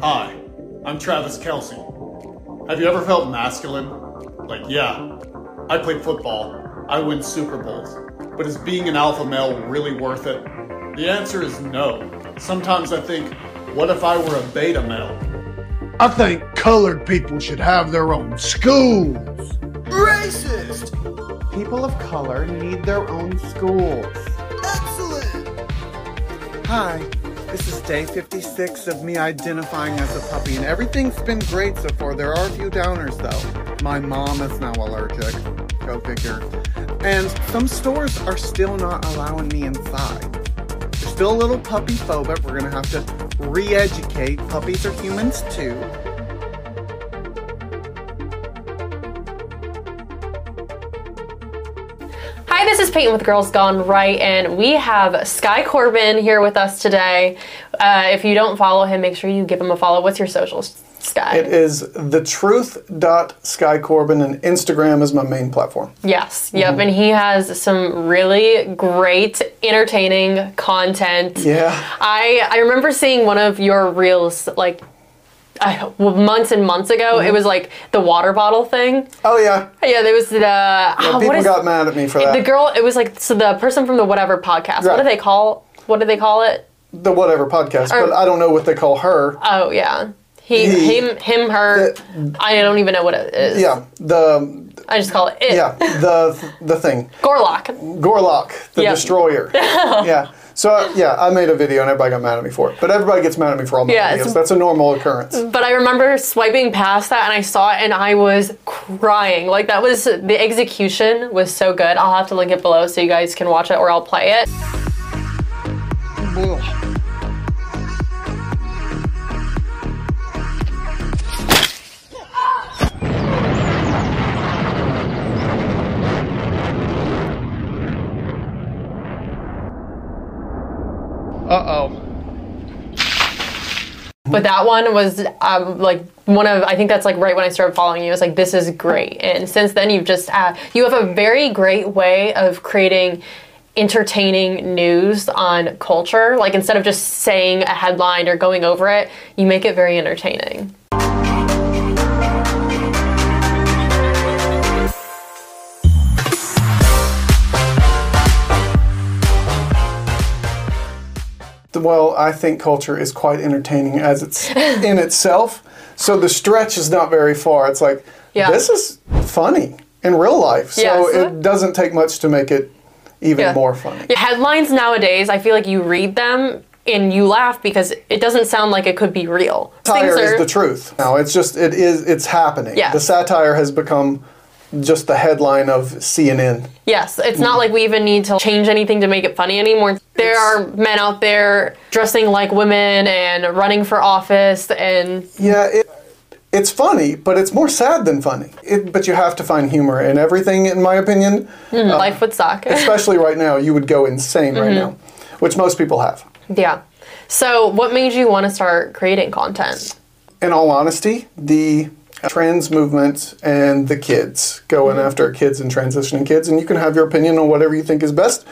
Hi, I'm Travis Kelce. Have you ever felt masculine? Like, yeah, I play football, I win Super Bowls, but is being an alpha male really worth it? The answer is no. Sometimes I think, what if I were a beta male? I think colored people should have their own schools. Racist! People of color need their own schools. Excellent! Hi, this is day 56 of me identifying as a puppy, and everything's been great so far. There are a few downers though. My mom is now allergic. Go figure. And some stores are still not allowing me inside. There's still a little puppy phobic. We're gonna have to re educate. Puppies are humans too. Is Peyton with Girls Gone Right, and we have Sky Corban here with us today. Uh, if you don't follow him, make sure you give him a follow. What's your socials, Sky? It is the truth dot Sky Corban and Instagram is my main platform. Yes, yep, and he has some really great, entertaining content. Yeah. I I remember seeing one of your reels like I, months and months ago. It mm-hmm. was like the water bottle thing. Oh yeah. Yeah, there was the Yeah, oh, people is- got mad at me for that. the girl. It was like so the person from the whatever podcast. What do they call? What do they call it? the whatever podcast, but I don't know what they call her. Oh yeah. He, He- him, him, her. I don't even know what it is. Yeah, the I just call it it. yeah the the thing Gorlock. Gorlock, the Yep. destroyer. yeah. So uh, yeah, I made a video and everybody got mad at me for it, but everybody gets mad at me for all my Yeah, videos. That's a normal occurrence. But I remember swiping past that and I saw it and I was crying. Like that was the execution was so good. I'll have to link it below so you guys can watch it or I'll play it. Uh oh. But that one was um, like one of I think that's like right when I started following you. It's like this is great, and since then you've just uh, you have a very great way of creating entertaining news on culture. Like instead of just saying a headline or going over it, you make it very entertaining. Well, I think culture is quite entertaining as it's in itself. So the stretch is not very far. It's like Yeah. this is funny in real life. So Yes. it doesn't take much to make it even Yeah. more funny. Yeah, headlines nowadays, I feel like you read them and you laugh because it doesn't sound like it could be real. Satire are- is the truth. Now it's just it is it's happening. Yes. The satire has become just the headline of CNN. Yes, it's not like we even need to change anything to make it funny anymore. There are men out there dressing like women and running for office and Yeah, it, it's funny, but it's more sad than funny. It, but you have to find humor in everything, in my opinion. life would suck. Especially right now, you would go insane right Mm-hmm. now, which most people have. yeah. So, what made you want to start creating content? in all honesty, the trans movement and the kids going after kids and transitioning kids, and you can have your opinion on whatever you think is best.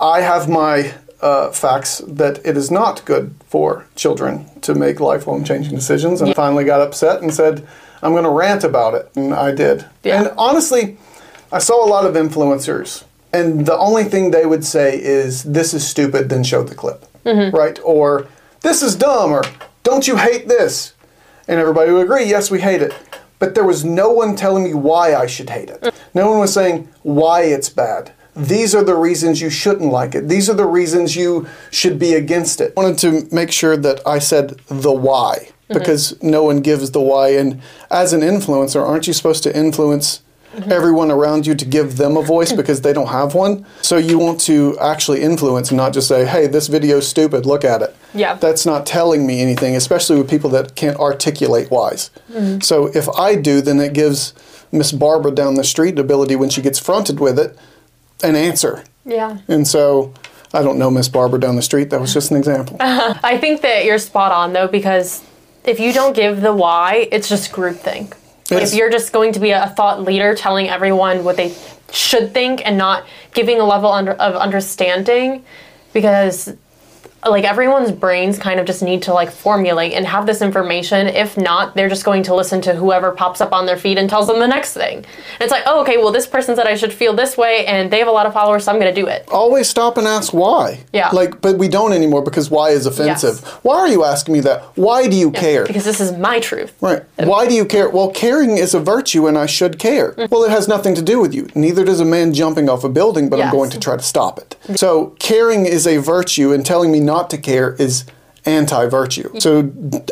I have my uh, facts that it is not good for children to make lifelong changing decisions, and I finally got upset and said, I'm going to rant about it, and I did. Yeah. And honestly, I saw a lot of influencers, and the only thing they would say is, This is stupid, then show the clip. Right? Or, This is dumb, or Don't you hate this? And everybody would agree, Yes, we hate it. But there was no one telling me why I should hate it. No one was saying why it's bad. These are the reasons you shouldn't like it. These are the reasons you should be against it. I wanted to make sure that I said the why mm-hmm. because no one gives the why. And as an influencer, aren't you supposed to influence everyone around you to give them a voice because they don't have one? So you want to actually influence and not just say, hey, this video's stupid, look at it. Yeah. That's not telling me anything, especially with people that can't articulate whys. Mm-hmm. So if I do, then it gives Miss Barbara down the street the ability when she gets fronted with it, an answer. Yeah. And so I don't know Miss Barbara down the street. That was just an example. I think that you're spot on though because if you don't give the why, it's just groupthink. Yes. if you're just going to be a thought leader telling everyone what they should think and not giving a level under, of understanding because like everyone's brains kind of just need to like formulate and have this information. If not, they're just going to listen to whoever pops up on their feed and tells them the next thing. And it's like, oh, okay, well, this person said I should feel this way, and they have a lot of followers, so I'm going to do it. Always stop and ask why. Yeah. Like, but we don't anymore because why is offensive. Yes. Why are you asking me that? Why do you care? Because this is my truth. Right. Why do you care? Well, caring is a virtue and I should care. Mm-hmm. Well, it has nothing to do with you. Neither does a man jumping off a building, but I'm going to try to stop it. So, caring is a virtue and telling me not to care is anti virtue. So,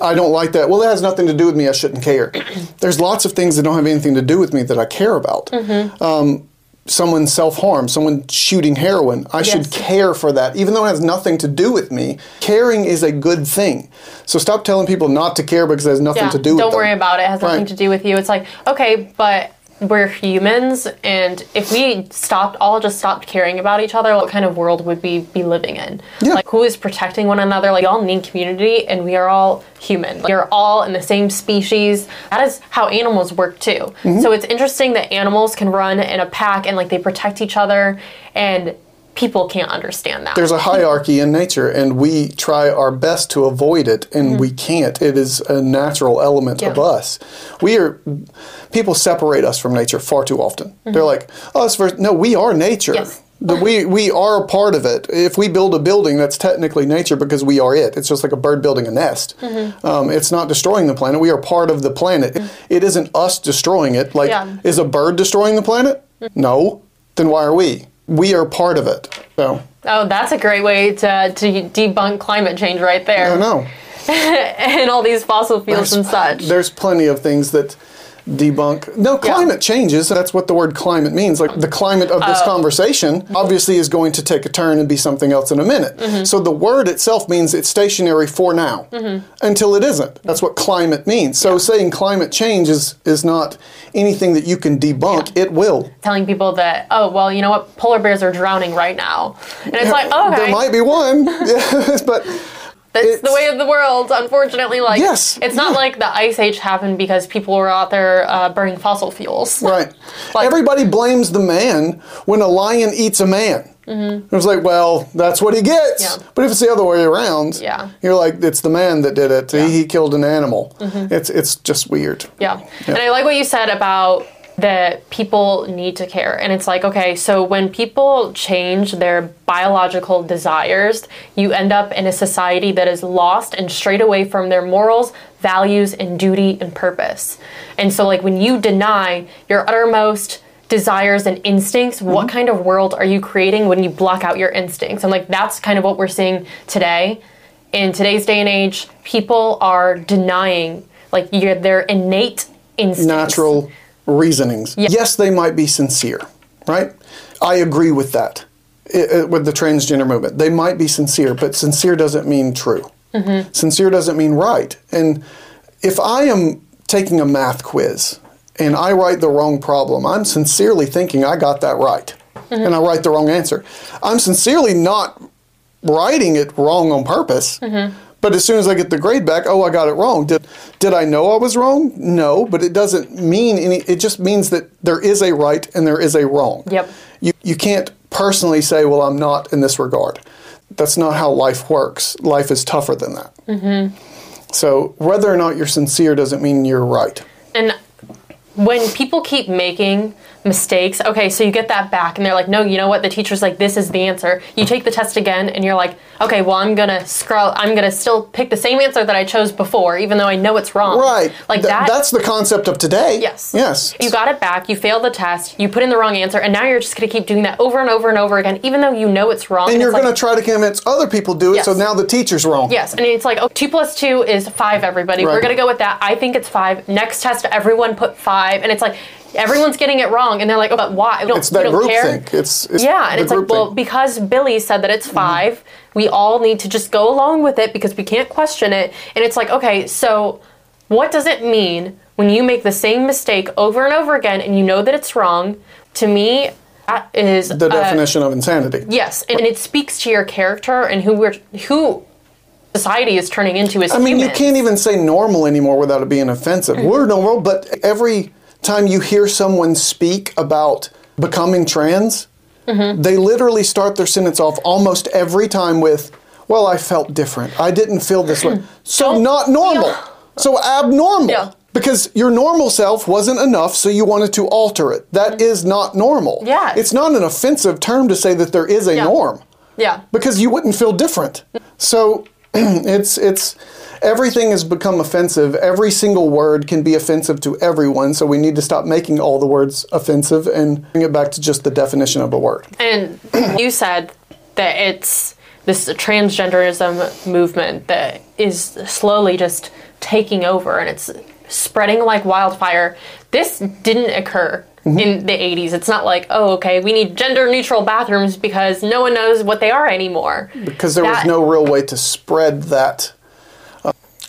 I don't like that. Well, it has nothing to do with me. I shouldn't care. There's lots of things that don't have anything to do with me that I care about. Mm-hmm. Um, someone self harm, someone shooting heroin. I should care for that, even though it has nothing to do with me. Caring is a good thing. So stop telling people not to care because it has nothing Yeah, to do with don't them. worry about it. It has nothing Right. to do with you. It's like, okay, but we're humans, and if we stopped, all just stopped caring about each other, what kind of world would we be living in? Yeah. Like, who is protecting one another? Like, y'all need community, and we are all human. Like, you're all in the same species. That is how animals work too. Mm-hmm. So it's interesting that animals can run in a pack and like they protect each other, and people can't understand that. There's a hierarchy in nature, and we try our best to avoid it, and we can't. It is a natural element of Mm-hmm. Us. We are people separate us from nature far too often. They're like us versus no. We are nature. Mm-hmm. Yes. The- we we are a part of it. If we build a building, that's technically nature because we are it. It's just like a bird building a nest. Mm-hmm. Um, it's not destroying the planet. We are part of the planet. It isn't us destroying it. Like, Yeah. is a bird destroying the planet? No. Then why are we? We are part of it. So oh, that's a great way to, to debunk climate change right there. I know. and all these fossil fuels and such. There's plenty of things that debunk. No, climate changes. That's what the word climate means. Like the climate of Oh. this conversation obviously is going to take a turn and be something else in a minute. Mm-hmm. So the word itself means it's stationary for now until it isn't. That's what climate means. So saying climate change is, is not anything that you can debunk. It will. Telling people that, oh, well, you know what, polar bears are drowning right now. And it's like, okay, There might be one. But that's it's- the way of the world, unfortunately. Like, Yes, it's not yeah. like the ice age happened because people were out there uh, burning fossil fuels. Right. Like- Everybody blames the man when a lion eats a man. It was like, well, that's what he gets. Mm-hmm. Yeah. But if it's the other way around, Yeah. you're like, it's the man that did it. Yeah. Mm-hmm. He, he killed an animal. It's it's just weird. Yeah. And I like what you said about that people need to care. And it's like, okay, so when people change their biological desires, you end up in a society that is lost and strayed away from their morals, values, and duty and purpose. And so, like, when you deny your uttermost desires and instincts, what mm-hmm. kind of world are you creating when you block out your instincts? And, like, that's kind of what we're seeing today. In today's day and age, people are denying, like, your, their innate instincts. Natural reasonings. Yes, they might be sincere, right? I agree with that. I- I- with the transgender movement, they might be sincere, but sincere doesn't mean true. Mm-hmm. Sincere doesn't mean right. And if I am taking a math quiz and I write the wrong problem, I'm sincerely thinking I got that right, Mm-hmm. and I write the wrong answer. I'm sincerely not writing it wrong on purpose. Mm-hmm. But as soon as I get the grade back, oh, I got it wrong. Did did I know I was wrong? No, but it doesn't mean any. It just means that there is a right and there is a wrong. Yep. You you can't personally say, well, I'm not in this regard. That's not how life works. Life is tougher than that. Mm-hmm. So whether or not you're sincere doesn't mean you're right. And when people keep making mistakes, okay, so you get that back and they're like, no, you know what? The teacher's like, this is the answer. You mm-hmm. take the test again and you're like, okay, well, I'm gonna scroll, I'm gonna still pick the same answer that I chose before, even though I know it's wrong. Right. Like Th- that. That's the concept of today. Yes. Yes. You got it back, you failed the test, you put in the wrong answer, and now you're just gonna keep doing that over and over and over again, even though you know it's wrong. and you're going to try to convince other people to do it, so now the teacher's wrong. Yes, and it's like, oh, two plus two is five, everybody. We're gonna go with that. I think it's five. Next test, everyone put five. And it's like, everyone's getting it wrong. And they're like, oh, but why? We don't, It's that we don't care. think. It's, it's Yeah, and it's like, well, because Billy said that it's 5 we all need to just go along with it because we can't question it. And it's like, okay, so what does it mean when you make the same mistake over and over again and you know that it's wrong? To me, that is the uh, definition of insanity. Yes, and it speaks to your character and who we're who society is turning into as I mean, you can't even say normal anymore without it being offensive. Mm-hmm. We're normal, but every time you hear someone speak about becoming trans, Mm-hmm. they literally start their sentence off almost every time with, Well, I felt different. I didn't feel this way. So not normal. Yeah. So abnormal. Yeah. Because your normal self wasn't enough, so you wanted to alter it. That is not normal. Yeah. It's not an offensive term to say that there is a Yeah. norm Yeah. because you wouldn't feel different. So it's it's everything has become offensive. Every single word can be offensive to everyone. So we need to stop making all the words offensive and bring it back to just the definition of a word. And you said that it's this transgenderism movement that is slowly just taking over and it's spreading like wildfire. This didn't occur mm-hmm. in the 80s. It's not like, oh, okay, we need gender neutral bathrooms because no one knows what they are anymore. Because there was no real way to spread that.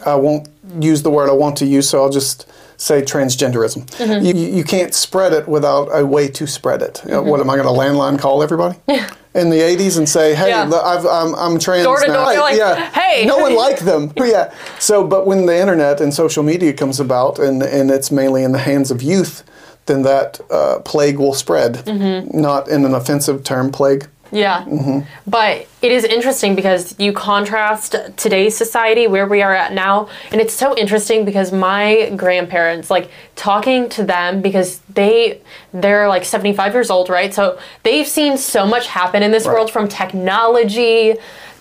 I won't use the word I want to use, so I'll just say transgenderism. Mm-hmm. You, you can't spread it without a way to spread it. Uh, What am I going to landline call everybody? In the 80s and say, hey, Yeah. I've, I'm, I'm trans Door to now. door, like, yeah. "Hey." No one liked them. yeah. So, but when the internet and social media comes about and, and it's mainly in the hands of youth, then that uh, plague will spread. Mm-hmm. Not in an offensive term, plague. Yeah. Mm-hmm. But it is interesting because you contrast today's society where we are at now. And it's so interesting because my grandparents, like talking to them because they they're like 75 years old, right? So they've seen so much happen in this Right. world from technology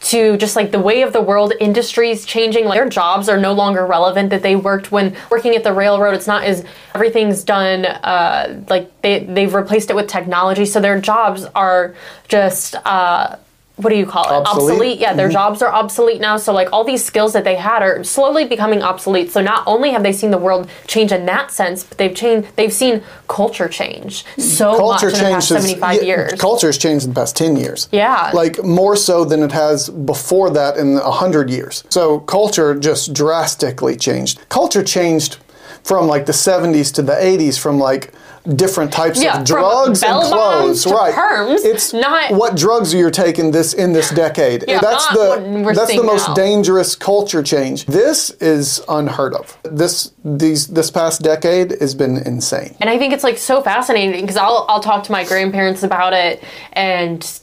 to just like the way of the world industries changing like their jobs are no longer relevant that they worked when working at the railroad it's not as everything's done uh, like they, they've replaced it with technology so their jobs are just uh, what do you call it Obsolete. yeah their mm-hmm. jobs are obsolete now so like all these skills that they had are slowly becoming obsolete so not only have they seen the world change in that sense but they've changed they've seen culture change so culture much in the past 75 yeah, years Culture has changed in the past 10 years. Yeah. Like more so than it has before that in 100 years. So culture just drastically changed. Culture changed from like the 70s to the 80s from like different types Yeah, of drugs and clothes, right? perms, it's not- what drugs are you taking this in this decade. Yeah, that's the that's the most now. dangerous culture change. This is unheard of. This these this past decade has been insane. And I think it's like so fascinating because I'll I'll talk to my grandparents about it and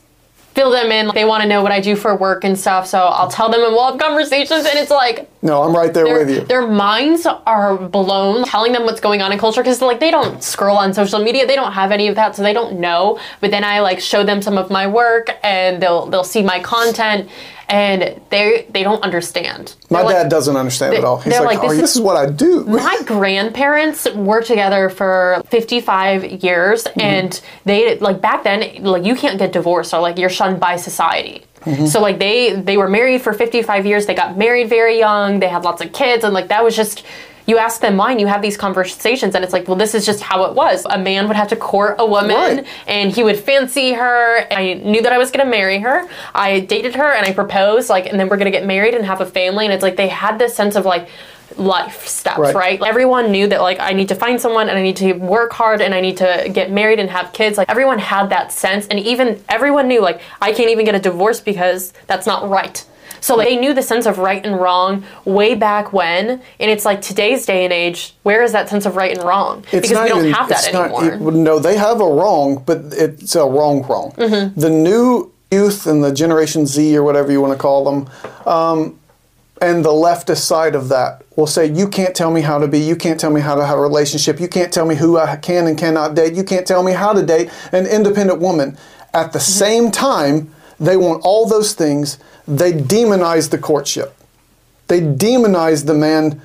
fill them in. They want to know what I do for work and stuff, so I'll tell them and we'll have conversations. And it's like No, I'm right there with you. their minds are blown telling them what's going on in culture because like they don't scroll on social media they don't have any of that so they don't know but then i like show them some of my work and they'll they'll see my content and they they don't understand My They're like- dad doesn't understand they- at all. He's like, like, "Are this is- this is what I do. my grandparents were together for 55 years Mm-hmm. and they like back then like you can't get divorced or like you're shunned by society Mm-hmm. so like they they were married for 55 years they got married very young they had lots of kids and like that was just you ask them and you have these conversations and it's like well this is just how it was a man would have to court a woman Right. and he would fancy her i knew that i was going to marry her i dated her and i proposed like and then we're going to get married and have a family and it's like they had this sense of like life steps Right. right. everyone knew that like i need to find someone and i need to work hard and i need to get married and have kids like everyone had that sense and even everyone knew like i can't even get a divorce because that's not right so like, they knew the sense of right and wrong way back when and it's like today's day and age where is that sense of right and wrong because we don't have that it's not anymore e- no, they have a wrong, but it's a wrong wrong. Mm-hmm. The new youth and the Generation Z or whatever you want to call them, um, and the leftist side of that will say, "You can't tell me how to be. You can't tell me how to have a relationship. You can't tell me who I can and cannot date. You can't tell me how to date an independent woman." At the Mm-hmm. same time, they want all those things. They demonize the courtship. They demonize the man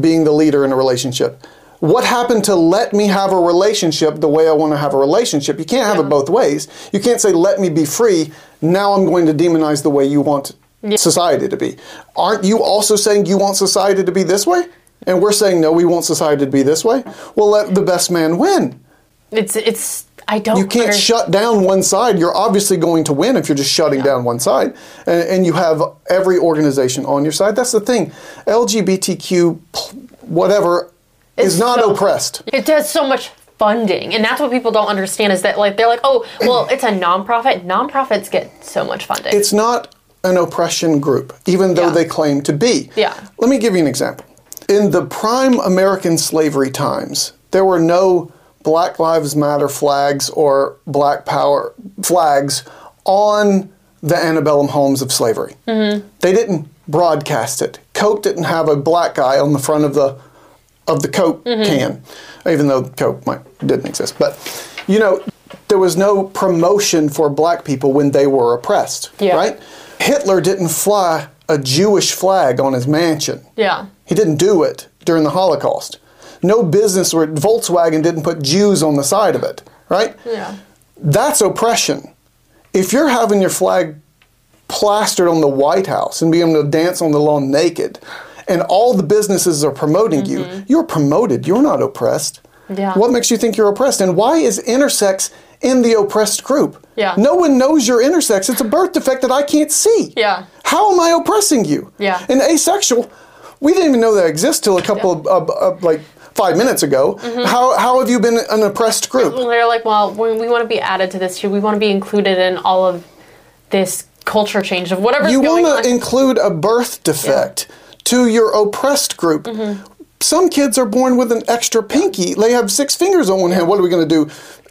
being the leader in a relationship. What happened to let me have a relationship the way I want to have a relationship? You can't have it both ways. You can't say, let me be free. Now I'm going to demonize the way you want society to be. Aren't you also saying you want society to be this way? And we're saying, no, we want society to be this way? Well, let the best man win. it's it's i don't You can't shut down one side. You're obviously going to win if you're just shutting down one side. And, and you have every organization on your side. That's the thing. LGBTQ, whatever, It's is not so- oppressed. It does so much funding, and that's what people don't understand is that like they're like, oh, well, it's a nonprofit. Nonprofits get so much funding. It's not an oppression group, even though Yeah. they claim to be. Yeah. Let me give you an example. In the prime American slavery times, there were no Black Lives Matter flags or Black Power flags on the antebellum homes of slavery. Mm-hmm. They didn't broadcast it. Coke didn't have a black guy on the front of the of the Coke Mm-hmm. can, even though Coke might, didn't exist. But you know, there was no promotion for black people when they were oppressed. Yeah. Right? Hitler didn't fly a Jewish flag on his mansion. Yeah. He didn't do it during the Holocaust. No business or Volkswagen didn't put Jews on the side of it, right? Yeah. That's oppression. If you're having your flag plastered on the White House and being able to dance on the lawn naked, and all the businesses are promoting you, you're promoted. You're not oppressed. Mm-hmm. Yeah. What makes you think you're oppressed? And why is intersex in the oppressed group? Yeah. No one knows you're intersex. It's a birth defect that I can't see. Yeah. How am I oppressing you? Yeah. And asexual, we didn't even know that exists till a couple of, of, of like five minutes ago. Mm-hmm. How, how have you been an oppressed group? They're like, well, we, we want to be added to this too. We want to be included in all of this culture change of whatever. you want to include a birth defect to your oppressed group. Mm-hmm. Some kids are born with an extra pinky. They have six fingers on one hand. What are we going to do?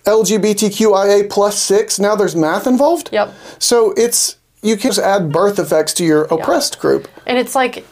LGBTQIA plus six. Now there's math involved. Yep. So it's you can just add birth effects to your oppressed group. And it's like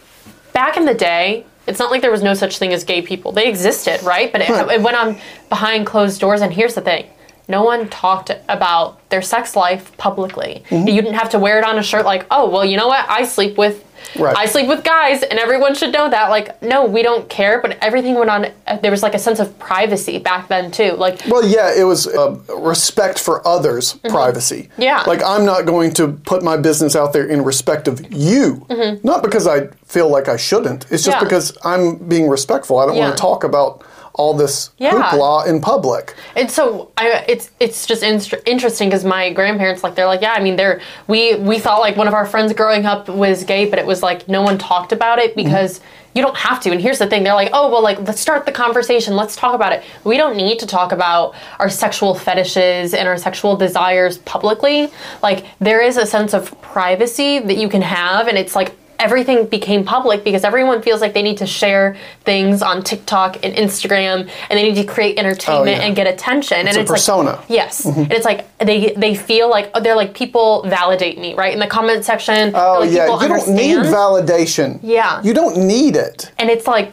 back in the day, it's not like there was no such thing as gay people. They existed, right? But it, it went on behind closed doors. And here's the thing no one talked about their sex life publicly. Mm-hmm. You didn't have to wear it on a shirt like, oh, well, you know what? I sleep with. Right. I sleep with guys, and everyone should know that. Like, no, we don't care. But everything went on. There was like a sense of privacy back then too. Like, Well, yeah, it was uh, respect for others' privacy. Mm-hmm. Yeah. Like, I'm not going to put my business out there in respect of you. Not because I feel like I shouldn't. It's just Mm-hmm. Yeah. because I'm being respectful. I don't Yeah. want to talk about all this Yeah. hoopla in public. And so I, it's it's just inst- interesting because my grandparents like they're like yeah I mean they're we we thought like one of our friends growing up was gay but it was like no one talked about it mm-hmm. because you don't have to. And here's the thing they're like oh well like let's start the conversation. Let's talk about it. We don't need to talk about our sexual fetishes and our sexual desires publicly. Like there is a sense of privacy that you can have and it's like everything became public because everyone feels like they need to share things on TikTok and Instagram and they need to create entertainment Oh, yeah. and get attention. It's and a it's persona. like yes, mm-hmm. and it's like they they feel like oh, they're like people validate me right in the comment section. Oh, like, yeah. people You don't need validation. Yeah. You don't need it. and it's like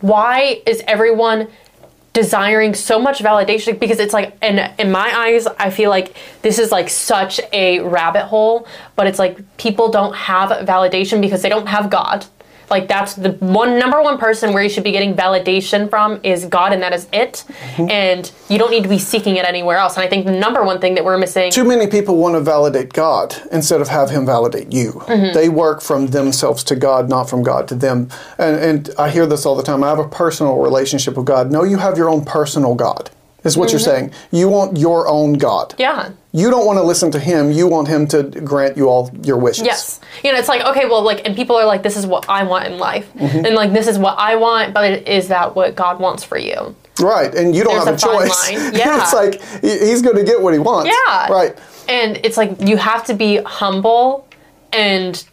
why is everyone desiring so much validation because it's like and in my eyes I feel like this is like such a rabbit hole but it's like people don't have validation because they don't have God like that's the one number one person where you should be getting validation from is God and that is it and you don't need to be seeking it anywhere else and I think the number one thing that we're missing Too many people want to validate God instead of have Him validate you. Mm-hmm. They work from themselves to God, not from God to them. And, and I hear this all the time. I have a personal relationship with God. No, you have your own personal God, is what you're saying. You want your own God. Mm-hmm. yeah You don't want to listen to Him. You want Him to grant you all your wishes. Yes. You know, it's like, okay, well, like, and people are like, this is what I want in life. Mm-hmm. And like, this is what I want, but is that what God wants for you? Right. And you don't There's have a, a choice. line. Yeah. it's like He's going to get what He wants. Yeah. Right. And it's like, you have to be humble and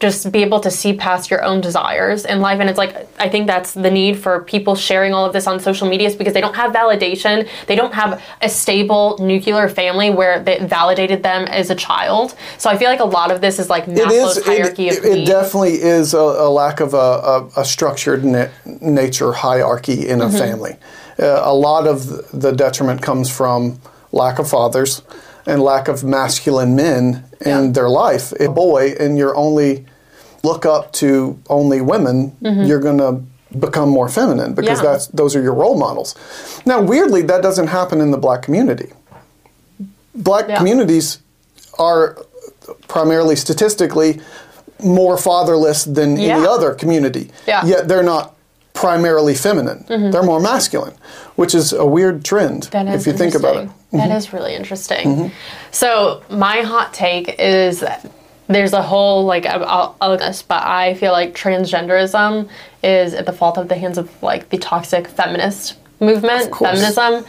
just be able to see past your own desires in life. And it's like, I think that's the need for people sharing all of this on social medias because they don't have validation. They don't have a stable nuclear family where they validated them as a child. So I feel like a lot of this is like It Maslow's is. hierarchy It, of it needs. definitely is a, a lack of a, a, a structured na- nature hierarchy in Mm-hmm. a family. Uh, a lot of the detriment comes from lack of fathers and lack of masculine men in Yeah. their life. A boy, and you're only look up to only women, you're going to become more feminine because Mm-hmm. Yeah. that's those are your role models. Now, weirdly, that doesn't happen in the black community. Black Yeah. communities are primarily statistically more fatherless than any other community. Yeah. Mm-hmm. Yet they're not primarily feminine. They're more masculine, which is a weird trend That is if you think about it. Mm-hmm. That is really interesting. So my hot take is that there's a whole like I'll, I'll this, but I feel like transgenderism is at the fault of the hands of like the toxic feminist movement, feminism.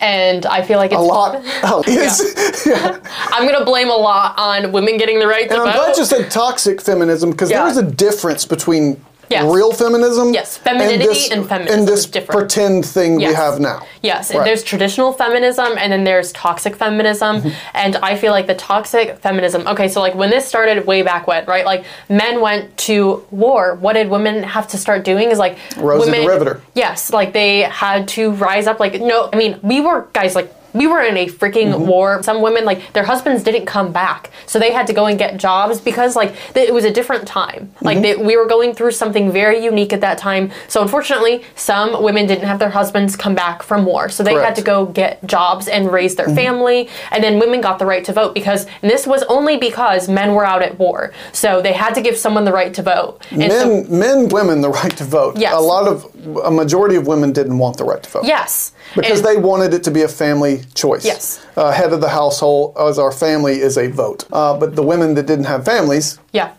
And I feel like it's A lot oh, is, yeah. I'm gonna blame a lot on women getting the right to And I'm vote. glad you said toxic feminism because Yeah. there is a difference between Yes. real feminism. Yes, femininity and feminism And this pretend thing we have now. Yes, Right. there's traditional feminism and then there's toxic feminism. Mm-hmm. and I feel like the toxic feminism, okay, so like when this started way back when, right? Like men went to war. What did women have to start doing is like Rosie the women Riveter. Yes, like they had to rise up like no, I mean, we were guys like we were in a freaking Mm-hmm. war. Some women like their husbands didn't come back, so they had to go and get jobs because like th- it was a different time. Like Mm-hmm. they, we were going through something very unique at that time. So unfortunately, some women didn't have their husbands come back from war, so they had Correct. Mm-hmm. to go get jobs and raise their family. And then women got the right to vote because and this was only because men were out at war, so they had to give someone the right to vote. And so, Men, men, women, the right to vote. Yes. A lot of, a majority of women didn't want the right to vote. yes, Because And- they wanted it to be a family choice. Yes. Uh, head of the household as our family is a vote. Uh, but the women that didn't have families, yeah.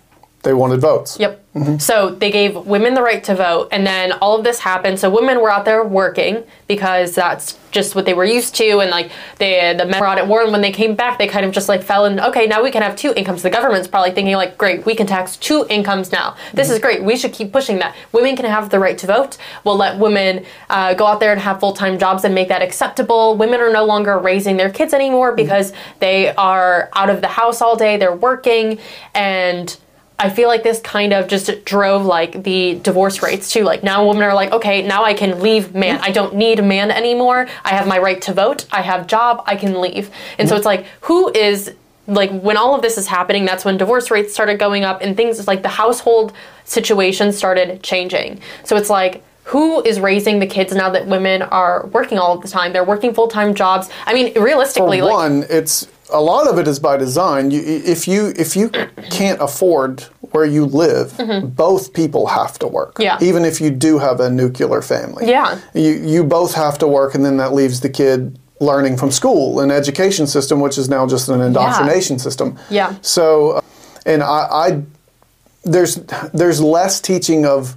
They wanted votes. Yep. Mm-hmm. So they gave women the right to vote, and then all of this happened. So women were out there working because that's just what they were used to, and like they the men were out at war, and when they came back, they kind of just like fell in. Okay, now we can have two incomes. The government's probably thinking like, great, we can tax two incomes now. This Mm-hmm. is great. We should keep pushing that. Women can have the right to vote. We'll let women uh, go out there and have full time jobs and make that acceptable. Women are no longer raising their kids anymore Mm-hmm. because they are out of the house all day. They're working and. I feel like this kind of just drove like the divorce rates too. Like now women are like, okay, now I can leave man. I don't need a man anymore. I have my right to vote. I have job. I can leave. And so it's like, who is like when all of this is happening, that's when divorce rates started going up and things like the household situation started changing. So it's like who is raising the kids now that women are working all the time? They're working full time jobs. I mean, For realistically, like one, it's a lot of it is by design. You, if you if you can't afford where you live, both people have to work. Mm-hmm. Yeah. Even if you do have a nuclear family. Yeah. You you both have to work, and then that leaves the kid learning from school, an education system, which is now just an indoctrination system. Yeah. So, uh, and I, I there's there's less teaching of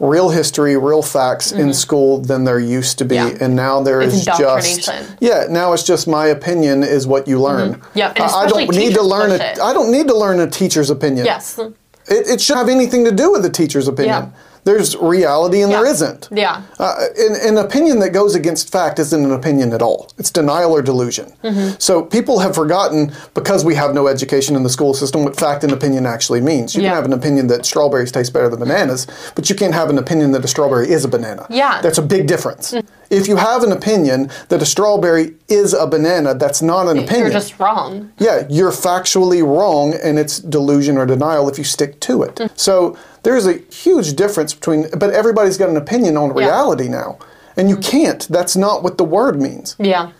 real history, real facts in school than there used to be, Mm-hmm. Yeah. and now there It's is just yeah. Now it's just my opinion is what you learn. Yeah, and I- I don't need to learn a, don't need to learn a teacher's opinion. yes. It, it should have anything to do with the teacher's opinion. Yeah. There's reality and there Yeah. isn't. Yeah. Uh, an, an opinion that goes against fact isn't an opinion at all. It's denial or delusion. Mm-hmm. So people have forgotten, because we have no education in the school system, what fact and opinion actually means. You Yeah. can have an opinion that strawberries taste better than bananas, but you can't have an opinion that a strawberry is a banana. Yeah. That's a big difference. If you have an opinion that a strawberry is a banana, that's not an opinion. You're just wrong. Yeah, you're factually wrong, and it's delusion or denial if you stick to it. Mm. So there's a huge difference between, but everybody's got an opinion on reality now. And you can't. That's not what the word means. Yeah.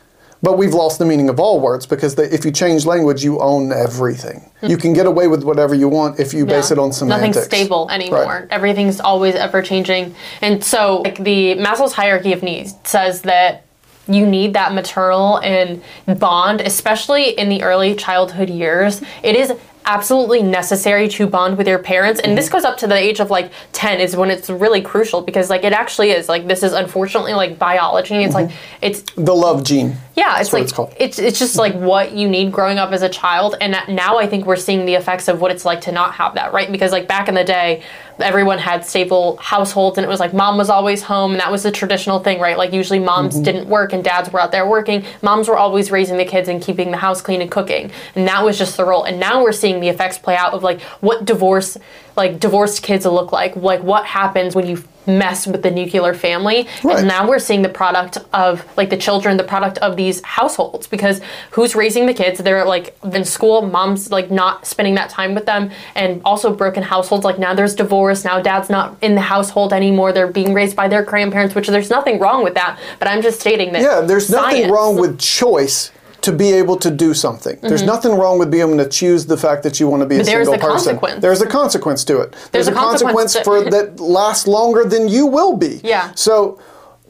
But we've lost the meaning of all words because they, if you change language, you own everything. You can get away with whatever you want if you base Hmm. It on semantics. Nothing's stable anymore. Right. Everything's always ever changing. And so, like the Maslow's hierarchy of needs says that you need that maternal and bond, especially in the early childhood years. It is absolutely necessary to bond with your parents and Mm-hmm. this goes up to the age of like 10 is when it's really crucial because like it actually is like this is unfortunately like biology it's like it's The love gene. yeah, it's like it's called. it's it's just like what you need growing up as a child, and that- now I think we're seeing the effects of what it's like to not have that, right? Because like back in the day, everyone had stable households, and it was like mom was always home, and that was the traditional thing, right? Like usually moms Mm-hmm. didn't work and dads were out there working. Moms were always raising the kids and keeping the house clean and cooking, and that was just the role. And now we're seeing the effects play out of like what divorce, like divorced kids look like, like what happens when you mess with the nuclear family, Right. and now we're seeing the product of like the children, the product of these households because who's raising the kids? They're like in school, mom's like not spending that time with them, and also broken households. Like now there's divorce, now dad's not in the household anymore. They're being raised by their grandparents, which there's nothing wrong with that. But I'm just stating that. Yeah, there's nothing wrong with choice to be able to do something. There's nothing wrong with being able to choose the fact that you want to be a Mm-hmm. there's single a person. consequence. There's a consequence to it. There's, a a consequence, consequence for that lasts longer than you will be. Yeah. So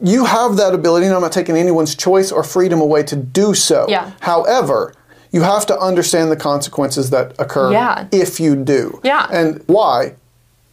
you have that ability, and I'm not taking anyone's choice or freedom away to do so. Yeah. However, you have to understand the consequences that occur Yeah. if you do. Yeah. And why?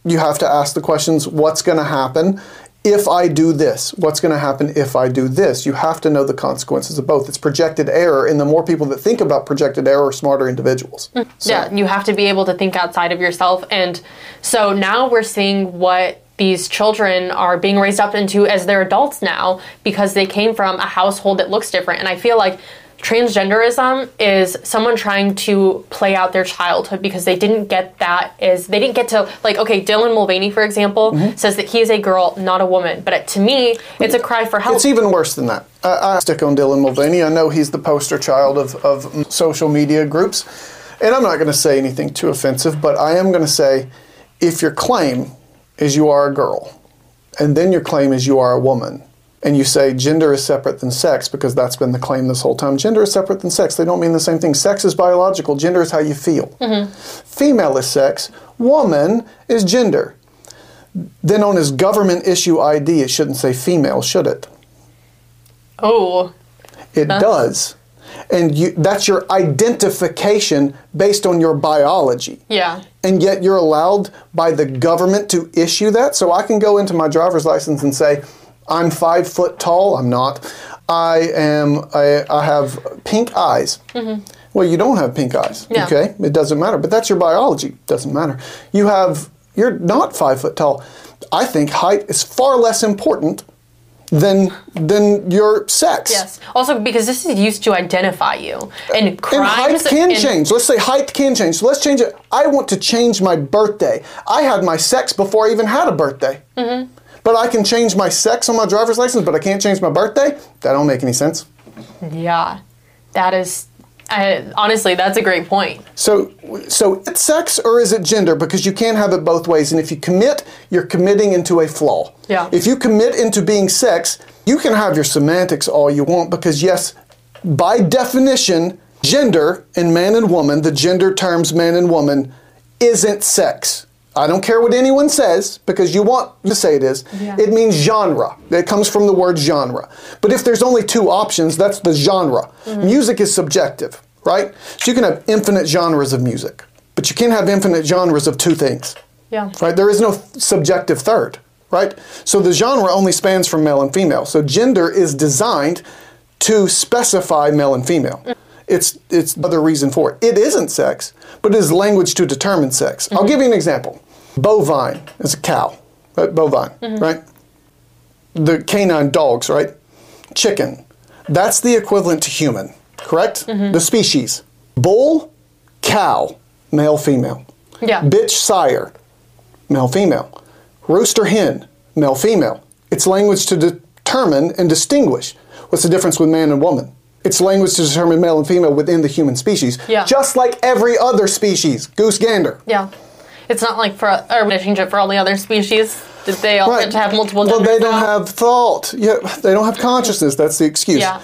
You have to ask the questions what's going to happen if I do this? What's going to happen if I do this? You have to know the consequences of both. It's projected error, and the more people that think about projected error are smarter individuals. Mm, so- Yeah, you have to be able to think outside of yourself. And so now we're seeing what these children are being raised up into as they're adults now because they came from a household that looks different. And I feel like transgenderism is someone trying to play out their childhood because they didn't get that is they didn't get to like okay Dylan Mulvaney for example Mm-hmm. says that he is a girl not a woman but to me it's a cry for help It's even worse than that. I, I stick on Dylan Mulvaney. I know he's the poster child of, of social media groups. And I'm not going to say anything too offensive, but I am going to say if your claim is you are a girl, and then your claim is you are a woman, and you say gender is separate than sex because that's been the claim this whole time. Gender is separate than sex. They don't mean the same thing. Sex is biological, gender is how you feel. Mm-hmm. Female is sex, woman is gender. Then on his government issue ID, it shouldn't say female, should it? oh It does. And you, that's your identification based on your biology. yeah And yet you're allowed by the government to issue that. So I can go into my driver's license and say, I'm five foot tall. I'm not. I am. I, I have pink eyes. Well, you don't have pink eyes. Mm-hmm. Okay, it doesn't matter. But that's your biology. Doesn't matter. You have. You're not five foot tall. I think height is far less important than than your sex. yes also because this is used to identify you and And height can and- change. Let's say height can change. So let's change it. I want to change my birthday. I had my sex before I even had a birthday. Mm-hmm. But I can change my sex on my driver's license, but I can't change my birthday? That don't make any sense. yeah that is I, honestly that's a great point So, so it's sex or is it gender? Because you can't have it both ways. And if you commit, you're committing into a flaw. Yeah. If you commit into being sex, you can have your semantics all you want because yes, by definition, gender in man and woman, the gender terms man and woman, isn't sex. I don't care what anyone says because you want to say it is. Yeah. It means genre. It comes from the word genre. But if there's only two options, that's the genre. Mm-hmm. Music is subjective, right? So you can have infinite genres of music, but you can't have infinite genres of two things. yeah Right? There is no subjective third, right? So the genre only spans from male and female. So gender is designed to specify male and female. Mm. It's it's the other reason for it. It isn't sex, but it is language to determine sex. I'll mm-hmm. give you an example. Bovine is a cow, right? Bovine, mm-hmm. right? The canine dogs, right? Chicken. That's the equivalent to human, correct? Mm-hmm. The species. Bull, cow, male, female. Yeah. Bitch, sire, male, female. Rooster, hen, male, female. It's language to determine and distinguish. What's the difference with man and woman? It's language to determine male and female within the human species. Yeah. Just like every other species. Goose gander. Yeah. It's not like for or change it for all the other species that they all get to have multiple Well, they don't have thought. Yeah, they don't have consciousness. That's the excuse. Yeah.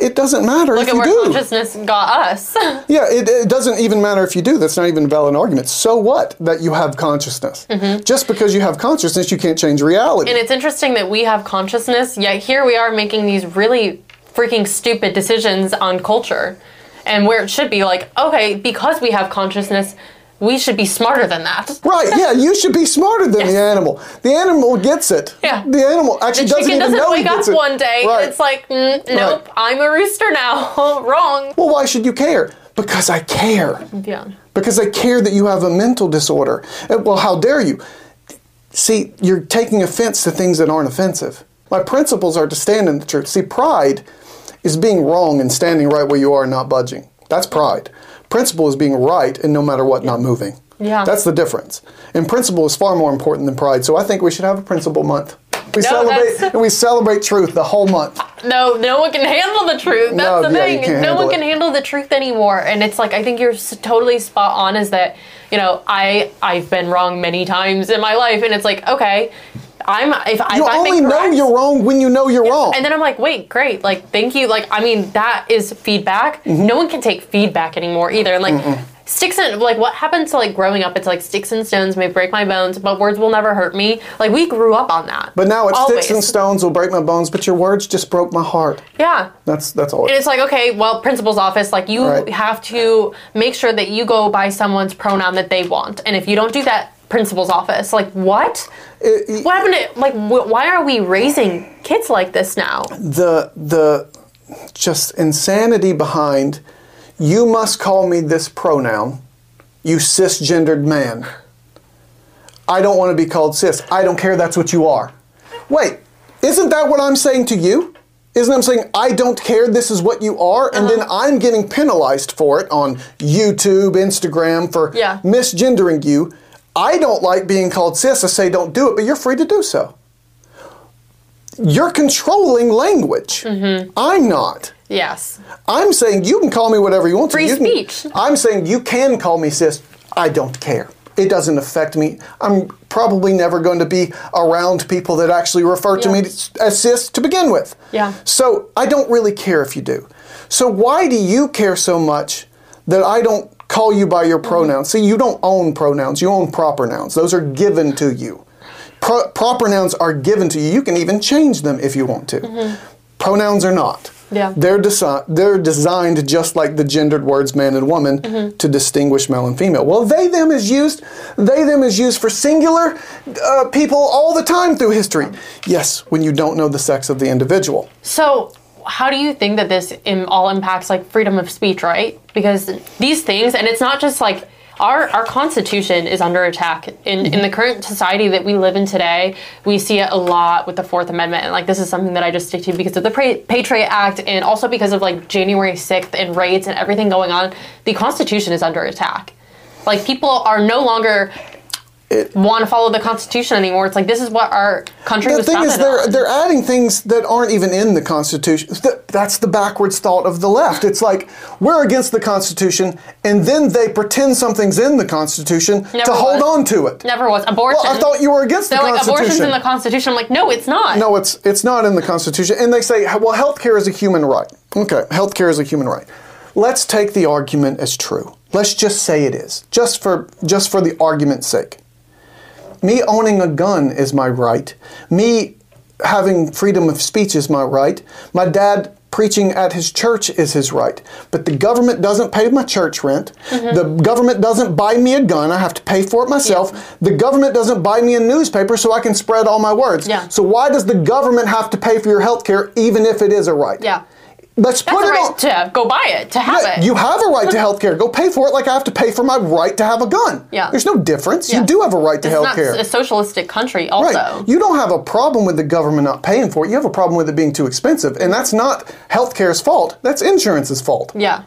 It doesn't matter Look if at you where do. consciousness got us. Yeah, it, it doesn't even matter if you do. That's not even a valid argument. So what that you have consciousness? Just because you have consciousness, you can't change reality. Mm-hmm. and it's interesting that we have consciousness, yet here we are making these really freaking stupid decisions on culture. And where it should be like, okay, because we have consciousness, we should be smarter than that. Right, yeah, you should be smarter than the animal. The animal gets it. Yeah. The animal actually The doesn't doesn't wake up it. one day Right. and it's like, mm, nope, I'm a rooster now. Wrong. well, why should you care? Because I care. Yeah. Because I care that you have a mental disorder. Well, how dare you? See, you're taking offense to things that aren't offensive. My principles are to stand in the truth. See, pride is being wrong and standing right where you are and not budging. That's pride. Principle is being right and no matter what, not moving. Yeah. That's the difference. And principle is far more important than pride. So I think we should have a principle month. We No, celebrate and we celebrate truth the whole month. No, no one can handle the truth. That's No, the yeah, thing. No one can handle the truth anymore. And it's like I think you're totally spot on. Is that you know I I've been wrong many times in my life, and it's like okay, I'm if, I- You if only know you're wrong when you know you're wrong. And then I'm like, wait, great. Like, thank you. Like, I mean, that is feedback. Mm-hmm. No one can take feedback anymore either. And like, sticks and like, what happened to like growing up? It's like sticks and stones may break my bones, but words will never hurt me. Like, we grew up on that. but now it's Always. sticks and stones will break my bones, but your words just broke my heart. Yeah. That's that's all. And it's like, okay, well, principal's office, like you Right. have to make sure that you go by someone's pronoun that they want. And if you don't do that, principal's office, like what? Uh, it- What happened to like? Wh- why are we raising kids like this now? the the just insanity behind you must call me this pronoun, you cisgendered man. I don't want to be called cis. I don't care. That's what you are. Wait, isn't that what I'm saying to you? Isn't I'm saying I don't care. This is what you are, and then uh-huh. I'm getting penalized for it on YouTube, Instagram for Yeah. misgendering you. I don't like being called cis. I say don't do it, but you're free to do so. You're controlling language. Mm-hmm. I'm not. Yes. I'm saying you can call me whatever you want Free to. Can- speech. I'm saying you can call me cis. I don't care. It doesn't affect me. I'm probably never going to be around people that actually refer to me as cis to begin with. Yeah. So I don't really care if you do. So why do you care so much that I don't call you by your Mm-hmm. pronouns? See, you don't own pronouns. You own proper nouns. Those are given to you. Pro- proper nouns are given to you. You can even change them if you want to. Pronouns are not. Mm-hmm. Yeah. They're, desi- they're designed just like the gendered words man and woman Mm-hmm. to distinguish male and female. Well, they them is used they them is used for singular uh, people all the time through history. Yes, when you don't know the sex of the individual. So, how do you think that this all impacts like freedom of speech, right? Because these things, and it's not just like our our constitution is under attack in in the current society that we live in today. We see it a lot with the Fourth Amendment, and like this is something that I just stick to because of the Patriot Act, and also because of like January sixth and raids and everything going on. The Constitution is under attack. Like people are no longer. Want to follow the Constitution anymore? It's like this is what our country The was thing is, they're on. they're adding things that aren't even in the Constitution. That's the backwards thought of the left. It's like we're against the Constitution, and then they pretend something's in the Constitution Never to hold on to it. Never was abortion. Well, I thought you were against the They're like Constitution. abortion's in the Constitution. I'm like, no, it's not. No, it's it's not in the Constitution. And they say, well, healthcare is a human right. Okay, healthcare is a human right. Let's take the argument as true. Let's just say it is, just for just for the argument's sake. Me owning a gun is my right. Me having freedom of speech is my right. My dad preaching at his church is his right. But the government doesn't pay my church rent. Mm-hmm. The government doesn't buy me a gun. I have to pay for it myself. The government doesn't buy me a newspaper so I can spread all my words. Yeah. So why does the government have to pay for your health care even if it is a right? Yeah. Let's That's put a it right on. to go buy it, to have Yeah, it. You have a right to health care. Go pay for it like I have to pay for my right to have a gun. Yeah. There's no difference. Yeah. You do have a right to health care. not a socialistic country, also. Right. You don't have a problem with the government not paying for it. You have a problem with it being too expensive. And that's not health care's fault. That's insurance's fault. yeah.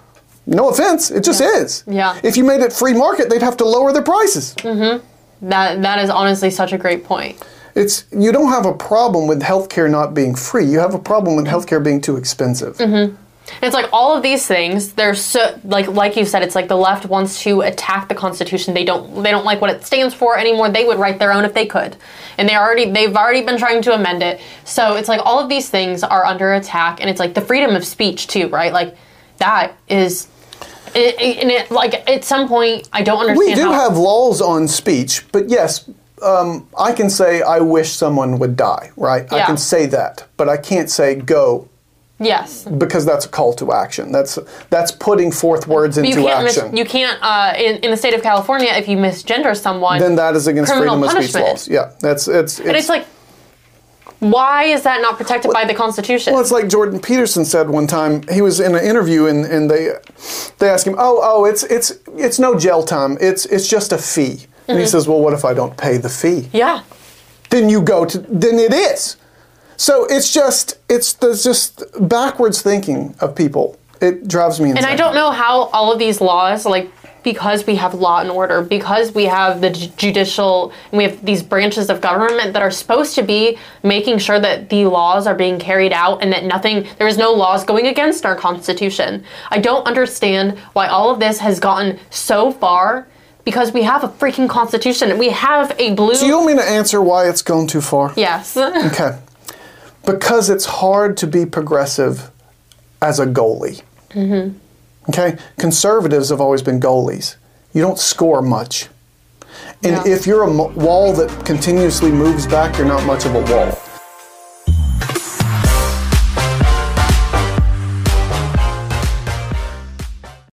No offense. It just is. Yeah. If you made it free market, they'd have to lower their prices. Mm-hmm. That that is honestly such a great point. It's you don't have a problem with healthcare not being free. You have a problem with healthcare being too expensive. Mm-hmm. It's like all of these things. They're so like like you said. It's like the left wants to attack the Constitution. They don't they don't like what it stands for anymore. They would write their own if they could, and they already they've already been trying to amend it. So it's like all of these things are under attack, and it's like the freedom of speech too, right? Like that is. It, it- and it like at some point I don't understand. We do have laws on speech, but yes, um, I can say I wish someone would die, right? I can say that, but I can't say go yes. because that's a call to action. That's that's putting forth words But into you action. Mis- you can't uh, in, in the state of California if you misgender someone. then that is against freedom of speech laws. Yeah, that's it's. and it's like, why is that not protected by the Constitution? Well, it's like Jordan Peterson said one time. He was in an interview and, and they they asked him, "Oh, oh, it's it's it's no jail time. It's it's just a fee." And Mm-hmm. he says, "Well, what if I don't pay the fee?" yeah, Then you go to then it is. So it's just it's there's just backwards thinking of people. It drives me insane. and I don't know how all of these laws, like because we have law and order, because we have the judicial, and we have these branches of government that are supposed to be making sure that the laws are being carried out and that nothing, there is no laws going against our Constitution. I don't understand why all of this has gotten so far. Because we have a freaking constitution, we have a blue. Do you want me to answer why it's gone too far? yes. Okay. Because it's hard to be progressive as a goalie. Mm-hmm. Okay? Conservatives have always been goalies. You don't score much. And Yeah. if you're a wall that continuously moves back, you're not much of a wall.